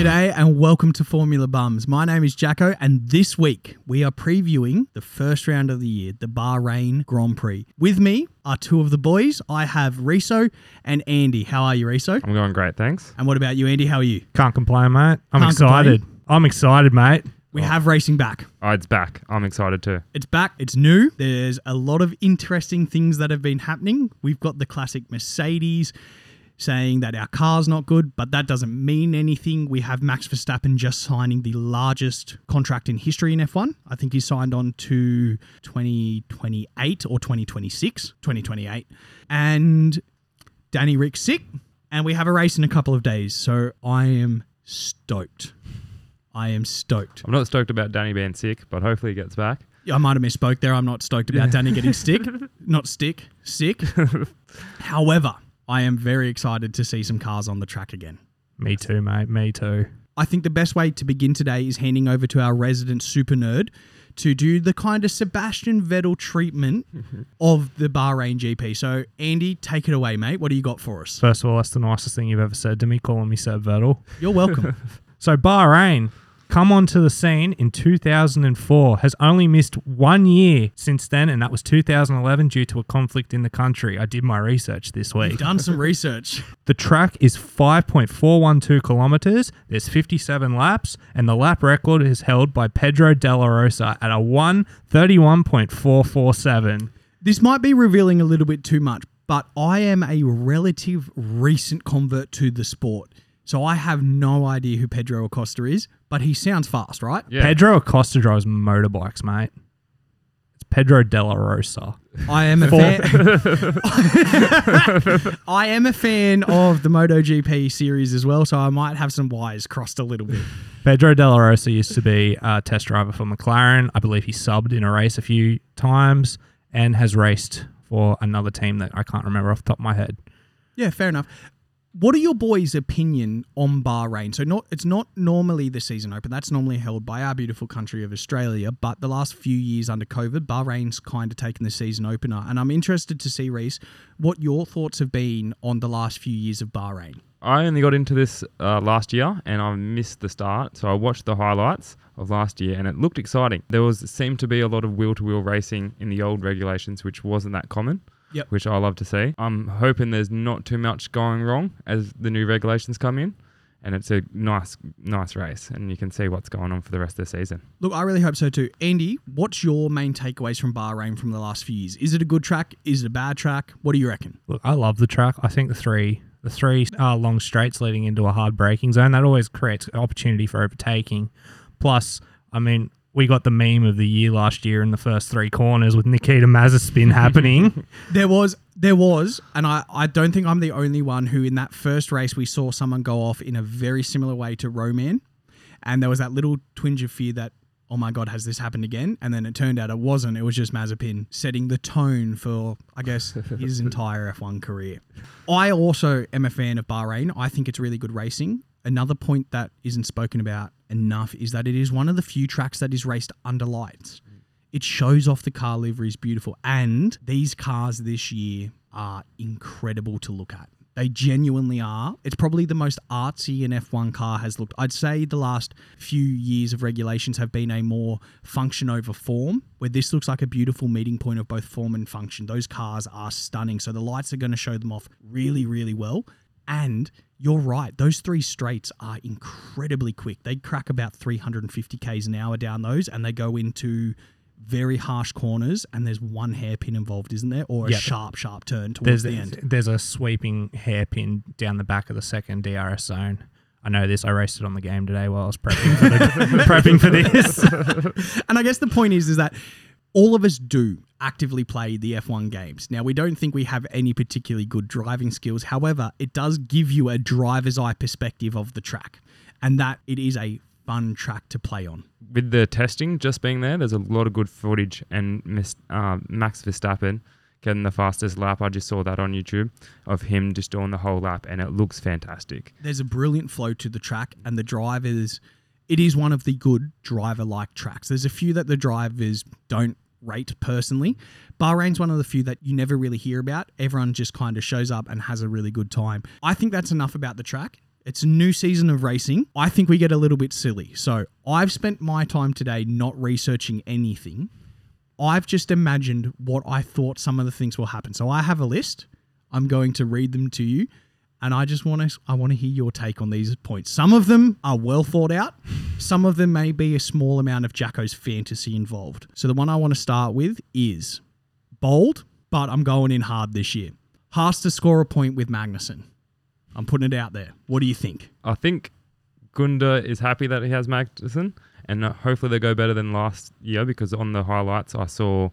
G'day and welcome to Formula Bums. My name is Jacko, and this week we are previewing the first round of the year, the Bahrain Grand Prix. With me are two of the boys. I have Riso and Andy. How are you, Riso? I'm going great, thanks. And what about you, Andy? How are you? Can't complain, mate. I'm Can't excited. I'm excited, mate. We have racing back. Oh, it's back. I'm excited too. It's back. It's new. There's a lot of interesting things that have been happening. We've got the classic Mercedes saying that our car's not good, but that doesn't mean anything. We have Max Verstappen just signing the largest contract in history in F1. I think he signed on to 2028 or 2026, 2028. And Danny Ric's sick, and we have a race in a couple of days. So I am stoked. I am stoked. I'm not stoked about Danny being sick, but hopefully he gets back. Yeah, I might have misspoke there. I'm not stoked about Danny getting sick, Not stick, sick. However, I am very excited to see some cars on the track again. Me too, mate. Me too. I think the best way to begin today is handing over to our resident super nerd to do the kind of Sebastian Vettel treatment of the Bahrain GP. So, Andy, take it away, mate. What do you got for us? First of all, that's the nicest thing you've ever said to me, calling me Seb Vettel. You're welcome. So Bahrain come onto the scene in 2004 has only missed one year since then and that was 2011 due to a conflict in the country. I did my research this week. You've done some research. the track is 5.412 kilometers. There's 57 laps and the lap record is held by pedro de la rosa at a 131.447 This might be revealing a little bit too much, but I am a relative recent convert to the sport. So I have no idea who Pedro Acosta is, but he sounds fast, right? Yeah. pedro acosta drives motorbikes mate it's pedro de la rosa I am a fan. I am a fan of the MotoGP series as well, so I might have some wires crossed a little bit. Pedro De La Rosa used to be a test driver for McLaren. I believe he subbed in a race a few times and has raced for another team that I can't remember off the top of my head. Yeah, fair enough. What are your boys' opinion on Bahrain? So not it's not normally the season open. That's normally held by our beautiful country of Australia. But the last few years under COVID, Bahrain's kind of taken the season opener. And I'm interested to see, Rhys, what your thoughts have been on the last few years of Bahrain. I only got into this uh, last year and I missed the start, so I watched the highlights of last year and it looked exciting. There was seemed to be a lot of wheel to wheel racing in the old regulations, which wasn't that common. Yep. Which I love to see. I'm hoping there's not too much going wrong as the new regulations come in, and it's a nice, nice race, and you can see what's going on for the rest of the season. Look, I really hope so too. Andy, what's your main takeaways from Bahrain from the last few years? Is it a good track? Is it a bad track? What do you reckon? Look, I love the track. I think the three the three uh, long straights leading into a hard braking zone that always creates opportunity for overtaking. Plus, I mean, we got the meme of the year last year in the first three corners with Nikita Mazepin happening. There was, there was, and I, I don't think I'm the only one who in that first race we saw someone go off in a very similar way to Roman, and there was that little twinge of fear that oh my god has this happened again, and then it turned out it wasn't. It was just Mazepin setting the tone for I guess his entire F1 career. I also am a fan of Bahrain. I think it's really good racing. Another point that isn't spoken about enough is that it is one of the few tracks that is raced under lights. Mm. It shows off the car liveries beautiful. And these cars this year are incredible to look at. They genuinely are. It's probably the most artsy an F1 car has looked. I'd say the last few years of regulations have been a more function over form, where this looks like a beautiful meeting point of both form and function. Those cars are stunning. So the lights are going to show them off really, really well. And you're right, those three straights are incredibly quick. They crack about 350 k's an hour down those, and they go into very harsh corners. And there's one hairpin involved, isn't there, or a Yeah. sharp, sharp turn towards there's the end. there's a sweeping hairpin down the back of the second DRS zone. I know this. I raced it on the game today while I was prepping for, the, prepping for this. And I guess the point is, is that all of us do actively play the F1 games. Now, we don't think we have any particularly good driving skills. However, it does give you a driver's eye perspective of the track, and that it is a fun track to play on. with the testing just being there, there's a lot of good footage. And Miss, uh, Max Verstappen getting the fastest lap, I just saw that on YouTube of him just doing the whole lap, and it looks fantastic. There's a brilliant flow to the track, and the drivers. It is one of the good driver-like tracks. There's a few that the drivers don't rate personally. Bahrain's one of the few that you never really hear about. Everyone just kind of shows up and has a really good time. I think that's enough about the track. It's a new season of racing. I think we get a little bit silly. So I've spent my time today not researching anything. I've just imagined what I thought some of the things will happen. So I have a list. I'm going to read them to you, and I just want to I want to hear your take on these points. Some of them are well thought out. Some of them may be a small amount of Jacko's fantasy involved. So the one I want to start with is bold, but I'm going in hard this year. Haas to score a point with Magnussen. I'm putting it out there. What do you think? I think Guenther is happy that he has Magnussen, and uh, hopefully they go better than last year because on the highlights I saw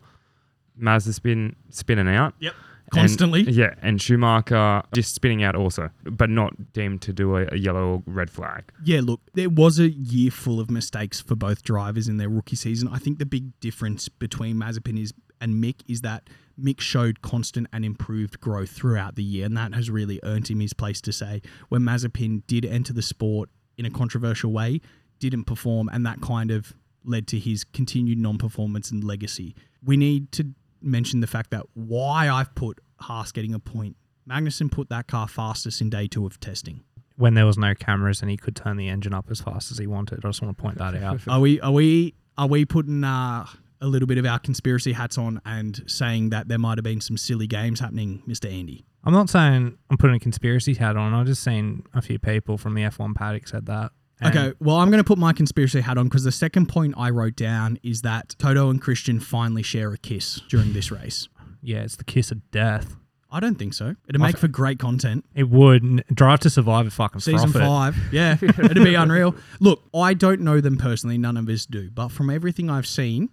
Mazepin spinning out. Yep. And- Constantly. yeah, and Schumacher just spinning out also, but not deemed to do a, a yellow or red flag. Yeah, look, there was a year full of mistakes for both drivers in their rookie season. I think the big difference between Mazepin is and Mick is that Mick showed constant and improved growth throughout the year, and that has really earned him his place to say when Mazepin did enter the sport in a controversial way, didn't perform, and that kind of led to his continued non-performance and legacy. We need to mention the fact that why I've put Haas getting a point. Magnussen put that car fastest in day two of testing. When there was no cameras and he could turn the engine up as fast as he wanted. I just want to point that out. Are we are we are we putting uh, a little bit of our conspiracy hats on and saying that there might have been some silly games happening, Mister Andy? I'm not saying I'm putting a conspiracy hat on. I'm just saying a few people from the F1 paddock said that. And Okay, well I'm going to put my conspiracy hat on because the second point I wrote down is that Toto and Christian finally share a kiss during this race. Yeah, it's the kiss of death. I don't think so. It'd make for great content. It would. N- Drive to Survive a fucking Season profit. five, yeah, it'd be unreal. Look, I don't know them personally. None of us do, but from everything I've seen,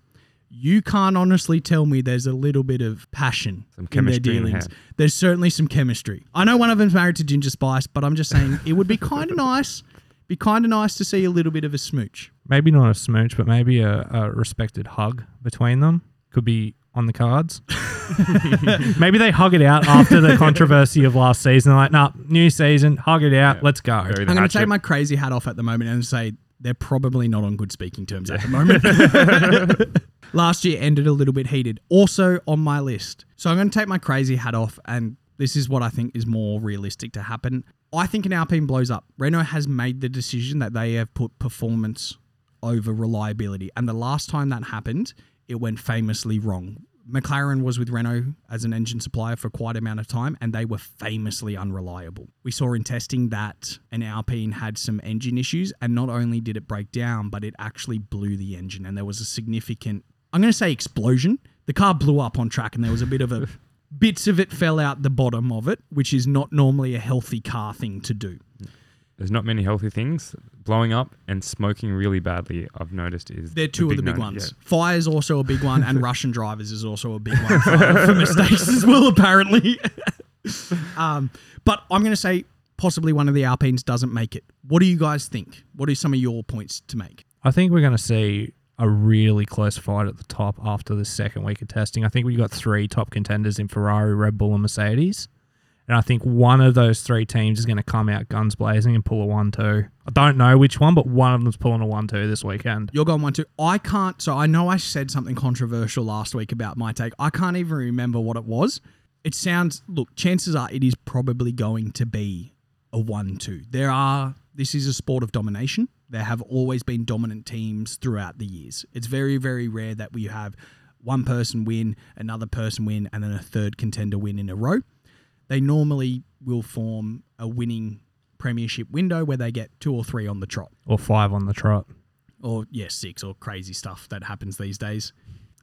you can't honestly tell me there's a little bit of passion Some in their chemistry in dealings. there. There's certainly some chemistry. I know one of them's married to Ginger Spice, but I'm just saying it would be kind of nice. Be kind of nice to see a little bit of a smooch. Maybe not a smooch, but maybe a, a respected hug between them could be on the cards. maybe they hug it out after the controversy of last season. They're like, nah, new season, hug it out, let's go. I'm going to take my crazy hat off at the moment and say they're probably not on good speaking terms at the moment. Last year ended a little bit heated. Also on my list. So I'm going to take my crazy hat off, and this is what I think is more realistic to happen. I think an Alpine blows up. Renault has made the decision that they have put performance over reliability. And the last time that happened, it went famously wrong. McLaren was with Renault as an engine supplier for quite a amount of time, and they were famously unreliable. We saw in testing that an Alpine had some engine issues, and not only did it break down, but it actually blew the engine, and there was a significant, I'm going to say explosion. The car blew up on track, and there was a bit of a, bits of it fell out the bottom of it, which is not normally a healthy car thing to do. There's not many healthy things. Blowing up and smoking really badly, I've noticed is They're two of the big no- ones. Fire is also a big one, and Russian drivers is also a big one for, for mistakes as well, apparently. um, but I'm going to say possibly one of the Alpines doesn't make it. What do you guys think? What are some of your points to make? I think we're going to see a really close fight at the top after the second week of testing. I think we got three top contenders in Ferrari, Red Bull, and Mercedes. And I think one of those three teams is going to come out guns blazing and pull a 1 2. I don't know which one, but one of them's pulling a 1 2 this weekend. You're going one, two. I can't. So I know I said something controversial last week about my take. I can't even remember what it was. It sounds, look, chances are it is probably going to be a 1 2. There are, this is a sport of domination. There have always been dominant teams throughout the years. It's very, very rare that we have one person win, another person win, and then a third contender win in a row. They normally will form a winning premiership window where they get two or three on the trot Or five on the trot. or yes, six or crazy stuff that happens these days.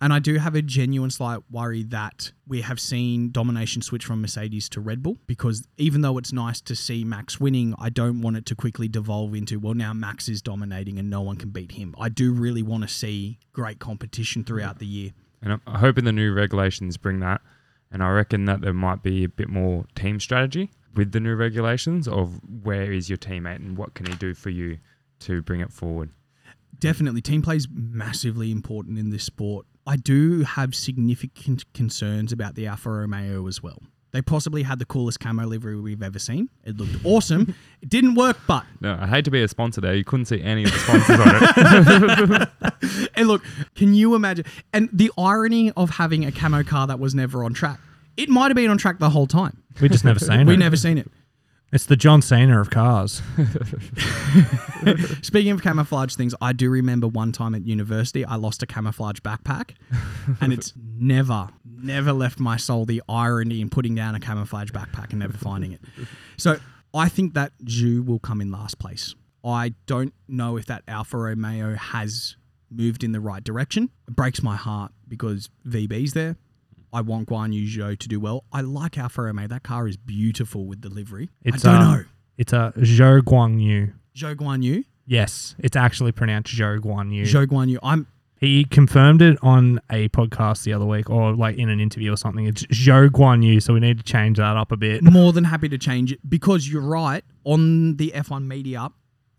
And I do have a genuine slight worry that we have seen domination switch from Mercedes to Red Bull because even though it's nice to see Max winning, I don't want it to quickly devolve into, well, now Max is dominating and no one can beat him. I do really want to see great competition throughout the year. And I'm hoping the new regulations bring that. And I reckon that there might be a bit more team strategy with the new regulations of where is your teammate and what can he do for you to bring it forward. Definitely, team play is massively important in this sport. I do have significant concerns about the Alfa Romeo as well. They possibly had the coolest camo livery we've ever seen. It looked awesome. It didn't work, but No, I hate to be a sponsor there. You couldn't see any of the sponsors on it. and look, can you imagine? And the irony of having a camo car that was never on track. It might have been on track the whole time. We just never seen it. We it. never seen it. It's the John Cena of cars. Speaking of camouflage things, I do remember one time at university I lost a camouflage backpack, and it's never, never left my soul the irony in putting down a camouflage backpack and never finding it. So I think that Zhou will come in last place. I don't know if that Alfa Romeo has moved in the right direction. It breaks my heart because VB's there. I want Guan Yu Zhou to do well. I like Alfa Romeo. That car is beautiful with the livery. It's, I don't um, know. It's a Zhou Guan Yu. Zhou Guan Yu? Yes, it's actually pronounced Zhou Guan Yu. Zhou Guan Yu. I'm He confirmed it on a podcast the other week, or like in an interview or something. It's Zhou Guan Yu, so we need to change that up a bit. more than happy to change it because you're right. On the F1 media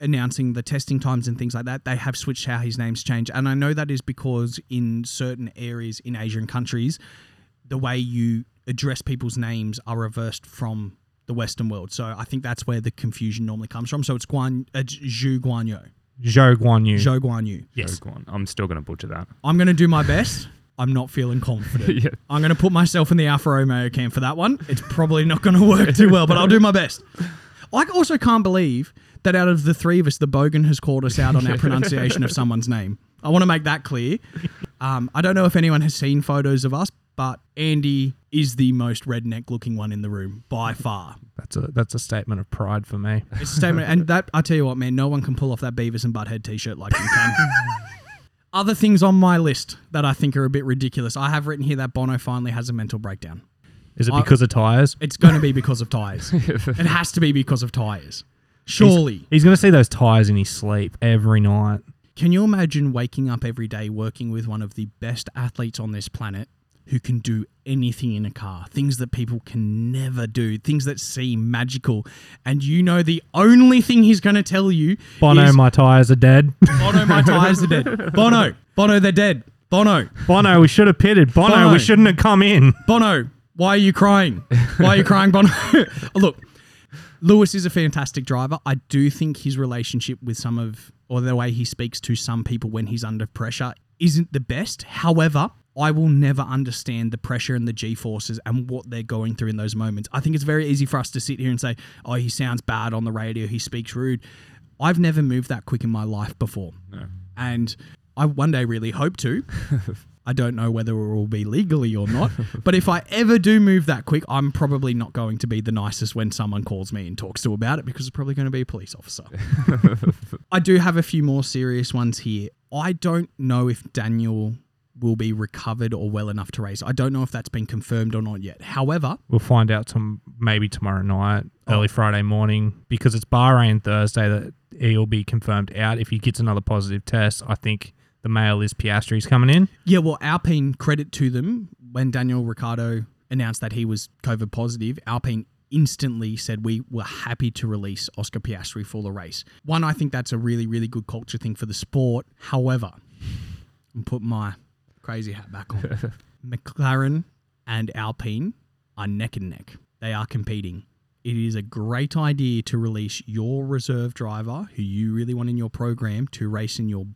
announcing the testing times and things like that, they have switched how his name's changed. And I know that is because in certain areas in Asian countries, the way you address people's names are reversed from the Western world. So I think that's where the confusion normally comes from. So it's Guan, uh, Zhu Guan Yu, Zhou Guan Yu. Zhou Guan Yu. yes. Go on. I'm still going to butcher that. I'm going to do my best. I'm not feeling confident. Yeah. I'm going to put myself in the Alfa Romeo camp for that one. It's probably not going to work too well, but I'll do my best. I also can't believe that out of the three of us, the Bogan has called us out on our pronunciation of someone's name. I want to make that clear. Um, I don't know if anyone has seen photos of us, but Andy is the most redneck looking one in the room by far. That's a that's a statement of pride for me. It's a statement, and that I tell you what, man, no one can pull off that Beavis and Butthead T-shirt like you can. Other things on my list that I think are a bit ridiculous. I have written here that Bono finally has a mental breakdown. Is it I- because of tires? It's going to be because of tires. it has to be because of tires. Surely. He's going to see those tires in his sleep every night. Can you imagine waking up every day working with one of the best athletes on this planet who can do anything in a car? Things that people can never do, things that seem magical. And you know the only thing he's going to tell you Bono, is my tires are dead. Bono, my tires are dead. Bono, Bono, they're dead. Bono, Bono, we should have pitted. Bono, Bono. we shouldn't have come in. Bono, why are you crying? Why are you crying, Bono? Look, Lewis is a fantastic driver. I do think his relationship with some of, or the way he speaks to some people when he's under pressure isn't the best. However, I will never understand the pressure and the G forces and what they're going through in those moments. I think it's very easy for us to sit here and say, oh, he sounds bad on the radio, he speaks rude. I've never moved that quick in my life before. And I one day really hope to. I don't know whether it will be legally or not, but if I ever do move that quick, I'm probably not going to be the nicest when someone calls me and talks to about it because it's probably going to be a police officer. I do have a few more serious ones here. I don't know if Daniel will be recovered or well enough to race. I don't know if that's been confirmed or not yet. However, We'll find out some maybe tomorrow night, oh. early Friday morning, because it's Bahrain Thursday that he'll be confirmed out. If he gets another positive test, I think the male is Piastri's coming in. Yeah, well, Alpine credit to them when Daniel Ricciardo announced that he was COVID positive. Alpine instantly said we were happy to release Oscar Piastri for the race. One, I think that's a really, really good culture thing for the sport. However, and put my crazy hat back on. McLaren and Alpine are neck and neck. They are competing. It is a great idea to release your reserve driver, who you really want in your program, to race in your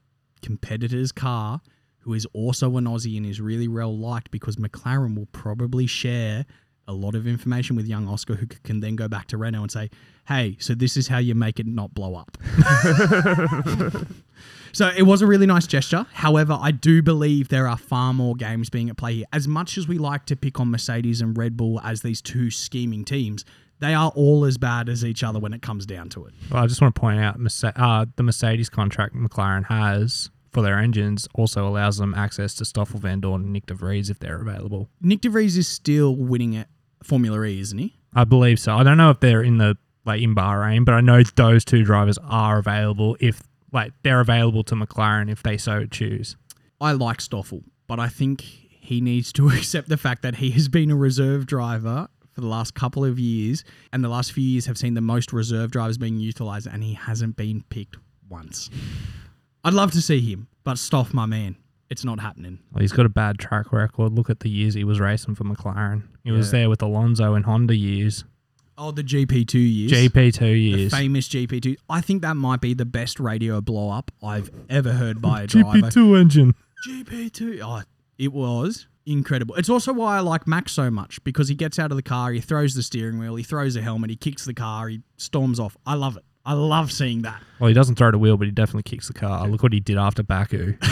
competitor's car, who is also an Aussie and is really well liked because McLaren will probably share a lot of information with young Oscar, who can then go back to Renault and say, hey, so this is how you make it not blow up. So it was a really nice gesture. However, I do believe there are far more games being at play here. As much as we like to pick on Mercedes and Red Bull as these two scheming teams, they are all as bad as each other when it comes down to it. Well, I just want to point out uh, the Mercedes contract McLaren has for their engines also allows them access to Stoffel Vandoorne and Nyck De Vries if they're available. Nyck De Vries is still winning at Formula E, isn't he? I believe so. I don't know if they're in the like in Bahrain, but I know those two drivers are available if like they're available to McLaren if they so choose. I like Stoffel, but I think he needs to accept the fact that he has been a reserve driver for the last couple of years, and the last few years have seen the most reserve drivers being utilized, and he hasn't been picked once. I'd love to see him, but Stoff, my man, it's not happening. Well, he's got a bad track record. Look at the years he was racing for McLaren. He was there with Alonso and Honda years, Oh, the GP2 years. GP2 the years. famous GP2. I think that might be the best radio blow up I've ever heard by a driver. GP2 engine. GP2. Oh, it was incredible. It's also why I like Max so much because he gets out of the car, he throws the steering wheel, he throws a helmet, he kicks the car, he storms off. I love it. I love seeing that. Well, he doesn't throw the wheel, but he definitely kicks the car. Look what he did after Baku.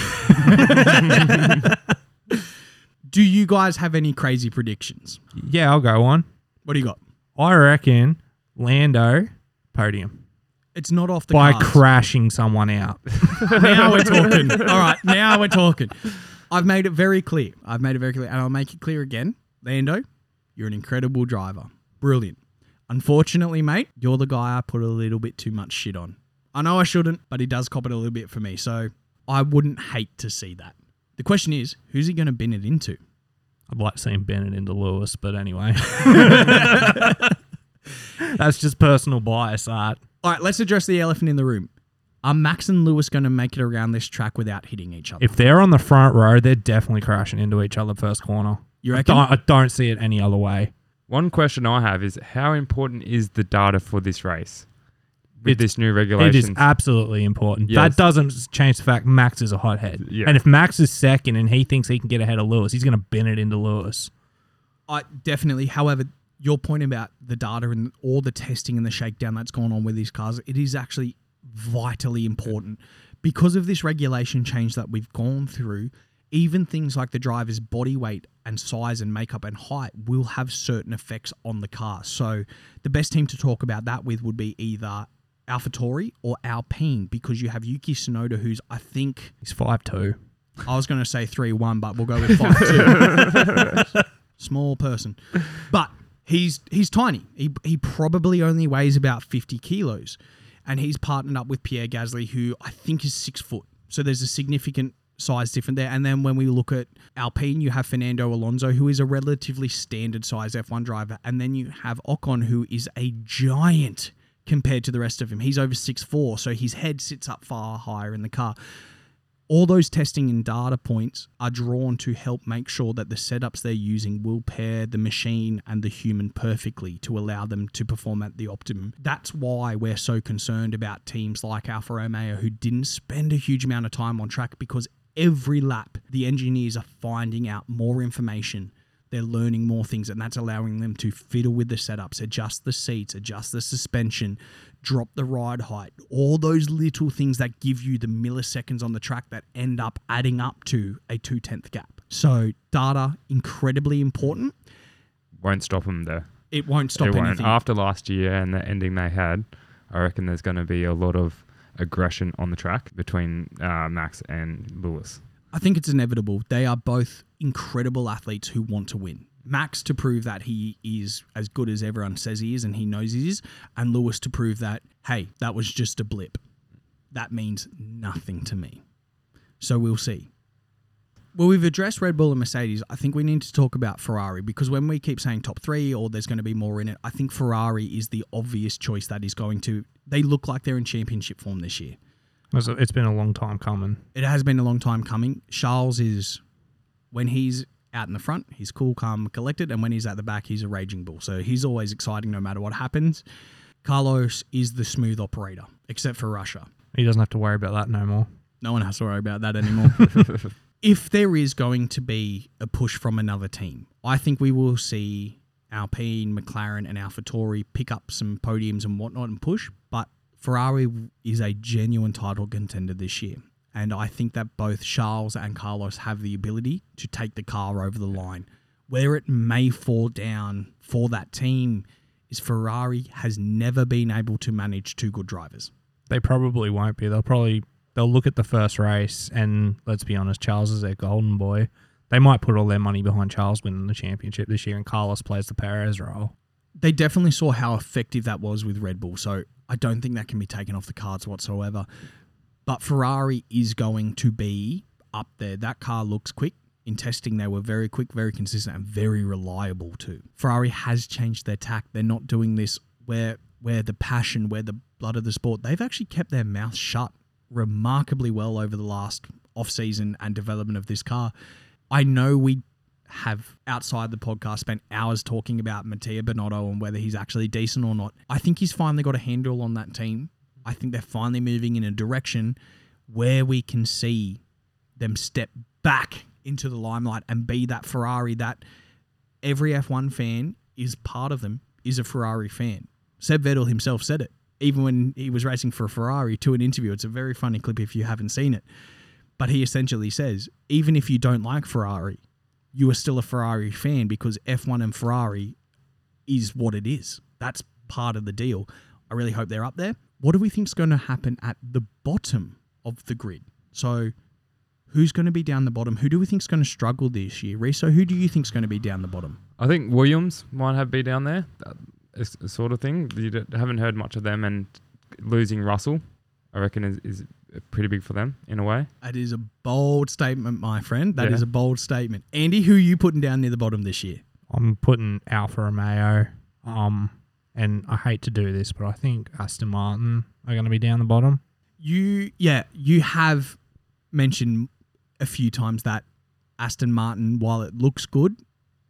Do you guys have any crazy predictions? yeah, I'll go on. What do you got? I reckon Lando podium It's not off the by cards. crashing someone out. now we're talking. All right, now we're talking. I've made it very clear. I've made it very clear, and I'll make it clear again. Lando, you're an incredible driver. Brilliant. Unfortunately, mate, you're the guy I put a little bit too much shit on. I know I shouldn't, but he does cop it a little bit for me. So I wouldn't hate to see that. The question is, who's he going to bin it into? I'd like to see him bend it into Lewis, but anyway. That's just personal bias, art. All right, let's address the elephant in the room. Are Max and Lewis going to make it around this track without hitting each other? If they're on the front row, they're definitely crashing into each other first corner. you I don't, I don't see it any other way. One question I have is how important is the data for this race with It's- this new It regulations? is absolutely important. Yes. That doesn't change the fact Max is a hothead. Yeah. And if Max is second and he thinks he can get ahead of Lewis, he's going to bin it into Lewis. I definitely. However, your point about the data and all the testing and the shakedown that's gone on with these cars, it is actually vitally important because of this regulation change that we've gone through. Even things like the driver's body weight and size and makeup and height will have certain effects on the car. So, the best team to talk about that with would be either AlphaTauri or Alpine because you have Yuki Tsunoda, who's I think He's 5'2. I was going to say 3 1, but we'll go with 5 2. Small person. But he's he's tiny. He, he probably only weighs about 50 kilos. And he's partnered up with Pierre Gasly, who I think is six foot. So there's a significant size different there. And then when we look at Alpine, you have Fernando Alonso, who is a relatively standard size F1 driver. And then you have Ocon, who is a giant compared to the rest of him. He's over six four, so his head sits up far higher in the car all those testing and data points are drawn to help make sure that the setups they're using will pair the machine and the human perfectly to allow them to perform at the optimum. That's why we're so concerned about teams like Alfa Romeo who didn't spend a huge amount of time on track because every lap the engineers are finding out more information. They're learning more things, and that's allowing them to fiddle with the setups, adjust the seats, adjust the suspension, drop the ride height, all those little things that give you the milliseconds on the track that end up adding up to a two tenth gap. So, data incredibly important. Won't stop them there. It won't stop it won't. anything. After last year and the ending they had, I reckon there's going to be a lot of aggression on the track between uh, Max and Lewis. I think it's inevitable. They are both incredible athletes who want to win. Max to prove that he is as good as everyone says he is and he knows he is, and Lewis to prove that, hey, that was just a blip. That means nothing to me. So we'll see. Well, we've addressed Red Bull and Mercedes. I think we need to talk about Ferrari because when we keep saying top three or there's going to be more in it, I think Ferrari is the obvious choice that is going to. They look like they're in championship form this year. It's been a long time coming. It has been a long time coming. Charles is, when he's out in the front, he's cool, calm, collected, and when he's at the back, he's a raging bull. So he's always exciting no matter what happens. Carlos is the smooth operator, except for Russia. He doesn't have to worry about that no more. No one has to worry about that anymore. if there is going to be a push from another team, I think we will see Alpine, McLaren, and AlphaTauri pick up some podiums and whatnot and push. But Ferrari is a genuine title contender this year. And I think that both Charles and Carlos have the ability to take the car over the line. Where it may fall down for that team is Ferrari has never been able to manage two good drivers. They probably won't be. They'll probably they'll look at the first race and let's be honest, Charles is their golden boy. They might put all their money behind Charles winning the championship this year, and Carlos plays the Perez role. they definitely saw how effective that was with Red Bull. So I don't think that can be taken off the cards whatsoever. But Ferrari is going to be up there. That car looks quick. In testing, they were very quick, very consistent, and very reliable too. Ferrari has changed their tack. They're not doing this where where the passion, where the blood of the sport. They've actually kept their mouth shut remarkably well over the last off season and development of this car. I know we have outside the podcast spent hours talking about Mattia Binotto and whether he's actually decent or not. I think he's finally got a handle on that team. I think they're finally moving in a direction where we can see them step back into the limelight and be that Ferrari that every F1 fan is part of them is a Ferrari fan. Seb Vettel himself said it, even when he was racing for a Ferrari to an interview. It's a very funny clip if you haven't seen it. But he essentially says, even if you don't like Ferrari, you are still a Ferrari fan because F1 and Ferrari is what it is. That's part of the deal. I really hope they're up there. What do we think is going to happen at the bottom of the grid? So, who's going to be down the bottom? Who do we think is going to struggle this year? Riso, who do you think is going to be down the bottom? I think Williams might have be down there, uh, sort of thing. You haven't heard much of them, and losing Russell, I reckon, is, is pretty big for them in a way. That is a bold statement, my friend. That is Yeah. a bold statement. Andy, who are you putting down near the bottom this year? I'm putting Alfa Romeo. Um, and I hate to do this, but I think Aston Martin are going to be down the bottom. You, yeah, you have mentioned a few times that Aston Martin, while it looks good,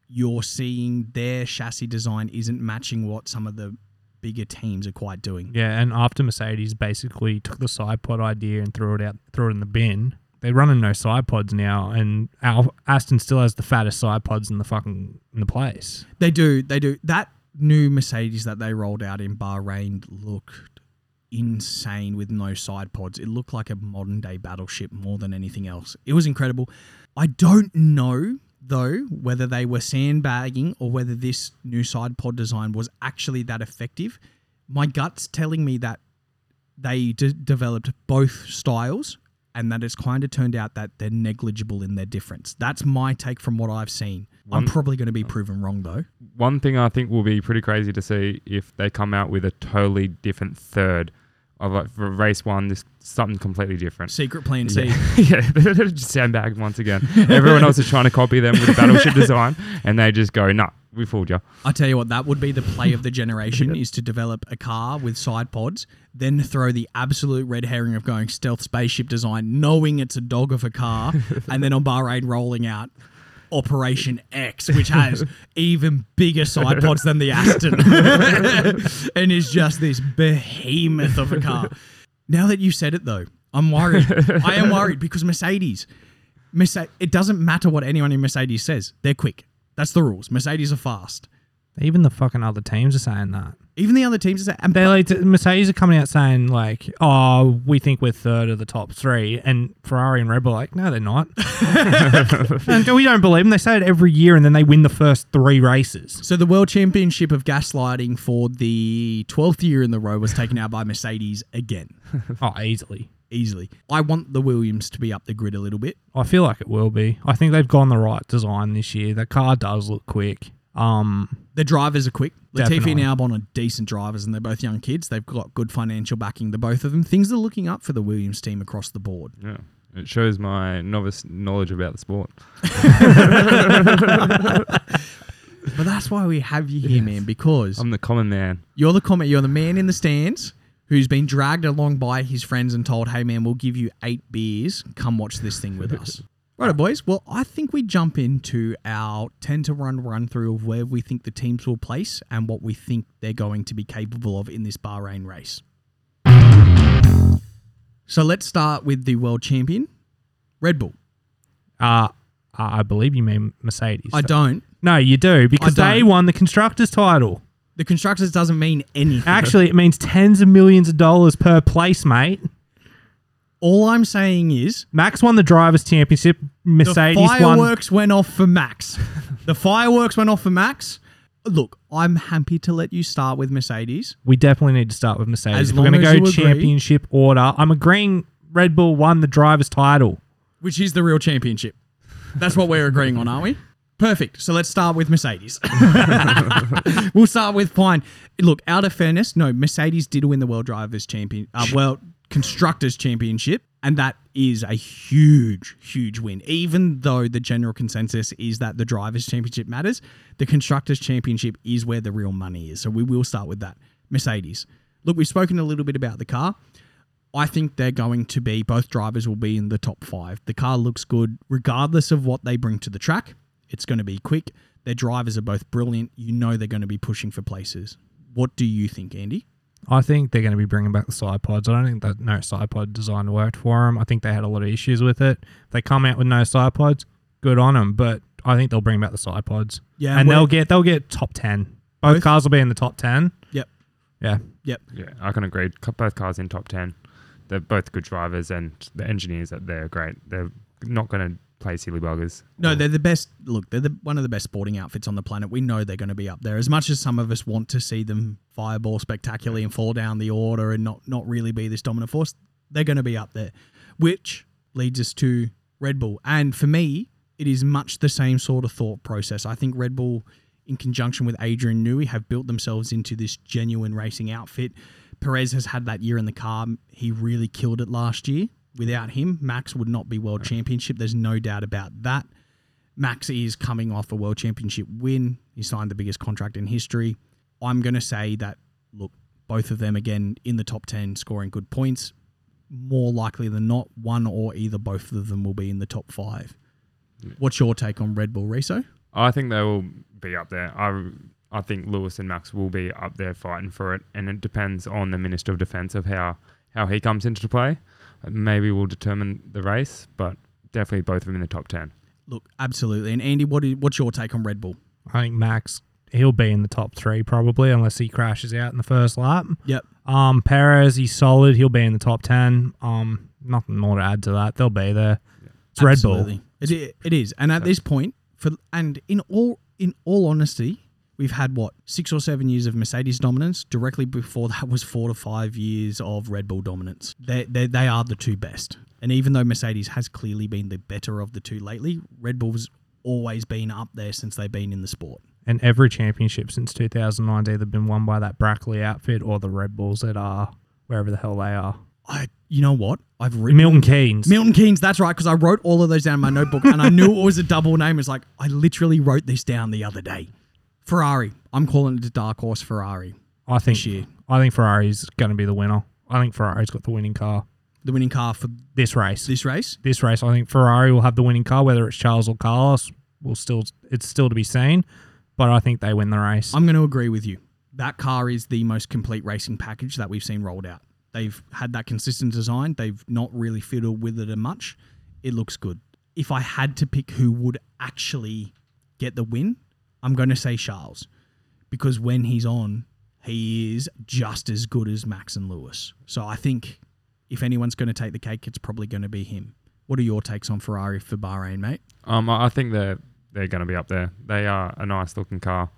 you're seeing their chassis design isn't matching what some of the bigger teams are quite doing. Yeah, and after Mercedes basically took the side pod idea and threw it out, threw it in the bin. They're running no side pods now, and Al- Aston still has the fattest side pods in the fucking in the place. They do, they do. That new Mercedes that they rolled out in Bahrain looked insane with no side pods. It looked like a modern day battleship more than anything else. It was incredible. I don't know though whether they were sandbagging or whether this new side pod design was actually that effective. My gut's telling me that they de- developed both styles and that it's kind of turned out that they're negligible in their difference. That's my take from what I've seen. I'm probably going to be proven wrong though. One thing I think will be pretty crazy to see if they come out with a totally different third of like for race one, just something completely different. Secret plan C. Yeah, yeah, just sandbagged once again. Everyone else is trying to copy them with battleship design, and they just go, "Nah, we fooled you." I tell you what, that would be the play of the generation is to develop a car with side pods, then throw the absolute red herring of going stealth spaceship design, knowing it's a dog of a car, and then on Bahrain rolling out Operation X, which has even bigger side pods than the Aston, and is just this behemoth of a car. Now that you said it, though, I'm worried. I am worried because Mercedes, Mercedes, it doesn't matter what anyone in Mercedes says; they're quick. That's the rules. Mercedes are fast. Even the fucking other teams are saying that. Even the other teams are saying, and They're like Mercedes are coming out saying like, "Oh, we think we're third of the top three. and Ferrari and Red Bull are like, "No, they're not." and we don't believe them. They say it every year, and then they win the first three races. So the World Championship of gaslighting for the 12th year in the row was taken out by Mercedes again, Oh, easily. easily. I want the Williams to be up the grid a little bit. I feel like it will be. I think they've gone the right design this year. The car does look quick. Um, The drivers are quick. Latifi Definitely. and Albon are decent drivers, and they're both young kids. They've got good financial backing, the both of them. Things are looking up for the Williams team across the board. Yeah, it shows my novice knowledge about the sport. But that's why we have you here, man, because I'm the common man. You're the comment. You're the man in the stands who's been dragged along by his friends and told, "Hey, man, we'll give you eight beers. Come watch this thing with us." Right, boys. Well, I think we jump into our ten to run run through of where we think the teams will place and what we think they're going to be capable of in this Bahrain race. So let's start with the world champion, Red Bull. uh, I believe you mean Mercedes. I don't. No, you do because I they don't. won the constructors title. The constructors doesn't mean anything. Actually, it means tens of millions of dollars per place, mate. All I'm saying is Max won the drivers' championship. Mercedes won. the won. fireworks went off for Max. the fireworks went off for Max. Look, I'm happy to let you start with Mercedes. We definitely need to start with Mercedes. As we're going to go you agree. championship order, I'm agreeing. Red Bull won the drivers' title. which is the real championship. That's what we're agreeing on, aren't we? Perfect. So let's start with Mercedes. we'll start with fine. Look, out of fairness, no, Mercedes did win the World Drivers Champion, uh, World Constructors Championship, and that is a huge, huge win. Even though the general consensus is that the Drivers Championship matters, the Constructors Championship is where the real money is. So we will start with that. Mercedes. Look, we've spoken a little bit about the car. I think they're going to be, both drivers will be in the top five. The car looks good regardless of what they bring to the track. It's going to be quick. Their drivers are both brilliant. You know they're going to be pushing for places. What do you think, Andy? I think they're going to be bringing back the side pods. I don't think that no side pod design worked for them. I think they had a lot of issues with it. If they come out with no side pods, good on them, but I think they'll bring back the side pods, Yeah, and we're- they'll get they'll get top ten. Both, Both? cars will be in the top ten. Yep. Yeah. Yep. Yeah, I can agree. Both cars in top 10. They're both good drivers, and the engineers that they're great. They're not going to play silly buggers. No, they're the best. Look, they're the, one of the best sporting outfits on the planet. We know they're going to be up there. As much as some of us want to see them fireball spectacularly and fall down the order and not not really be this dominant force, they're going to be up there. Which leads us to Red Bull. And for me, it is much the same sort of thought process. I think Red Bull, in conjunction with Adrian Newey, have built themselves into this genuine racing outfit. Perez has had that year in the car. He really killed it last year. Without him, Max would not be world championship. There's no doubt about that. Max is coming off a world championship win. He signed the biggest contract in history. I'm going to say that, look, both of them again in the top 10 scoring good points. More likely than not, one or either both of them will be in the top five. What's your take on Red Bull Reso? I think they will be up there. I, I think Lewis and Max will be up there fighting for it, and it depends on the Minister of Defence of how, how he comes into play. Maybe will determine the race, but definitely both of them in the top 10. Look, absolutely. And Andy, what is, what's your take on Red Bull? I think Max he'll be in the top three probably unless he crashes out in the first lap. Yep. Um, Perez he's solid. He'll be in the top ten. Um, nothing more to add to that. They'll be there. It's Red Bull. It, it is. And at this point, for and in all in all honesty, we've had what six or seven years of Mercedes dominance. Directly before that was four to five years of Red Bull dominance. They they, they are the two best. And even though Mercedes has clearly been the better of the two lately, Red Bull's always been up there since they've been in the sport. And every championship since 2009's either been won by that Brackley outfit or the Red Bulls that are wherever the hell they are. I you know what I've written Milton Keynes. Milton Keynes, that's right, because I wrote all of those down in my notebook and I knew it was a double name. It's like, I literally wrote this down the other day. Ferrari. I'm calling it a dark horse Ferrari. I think this year. I think Ferrari's going to be the winner. I think Ferrari's got the winning car The winning car for this race. this race. This race, I think Ferrari will have the winning car. Whether it's Charles or Carlos, will still it's still to be seen. But I think they win the race. I'm going to agree with you. That car is the most complete racing package that we've seen rolled out. They've had that consistent design. They've not really fiddled with it much. It looks good. If I had to pick who would actually get the win, I'm going to say Charles. Because when he's on, he is just as good as Max and Lewis. So I think if anyone's going to take the cake, it's probably going to be him. What are your takes on Ferrari for Bahrain, mate? Um, I think they're they're going to be up there. They are a nice looking car,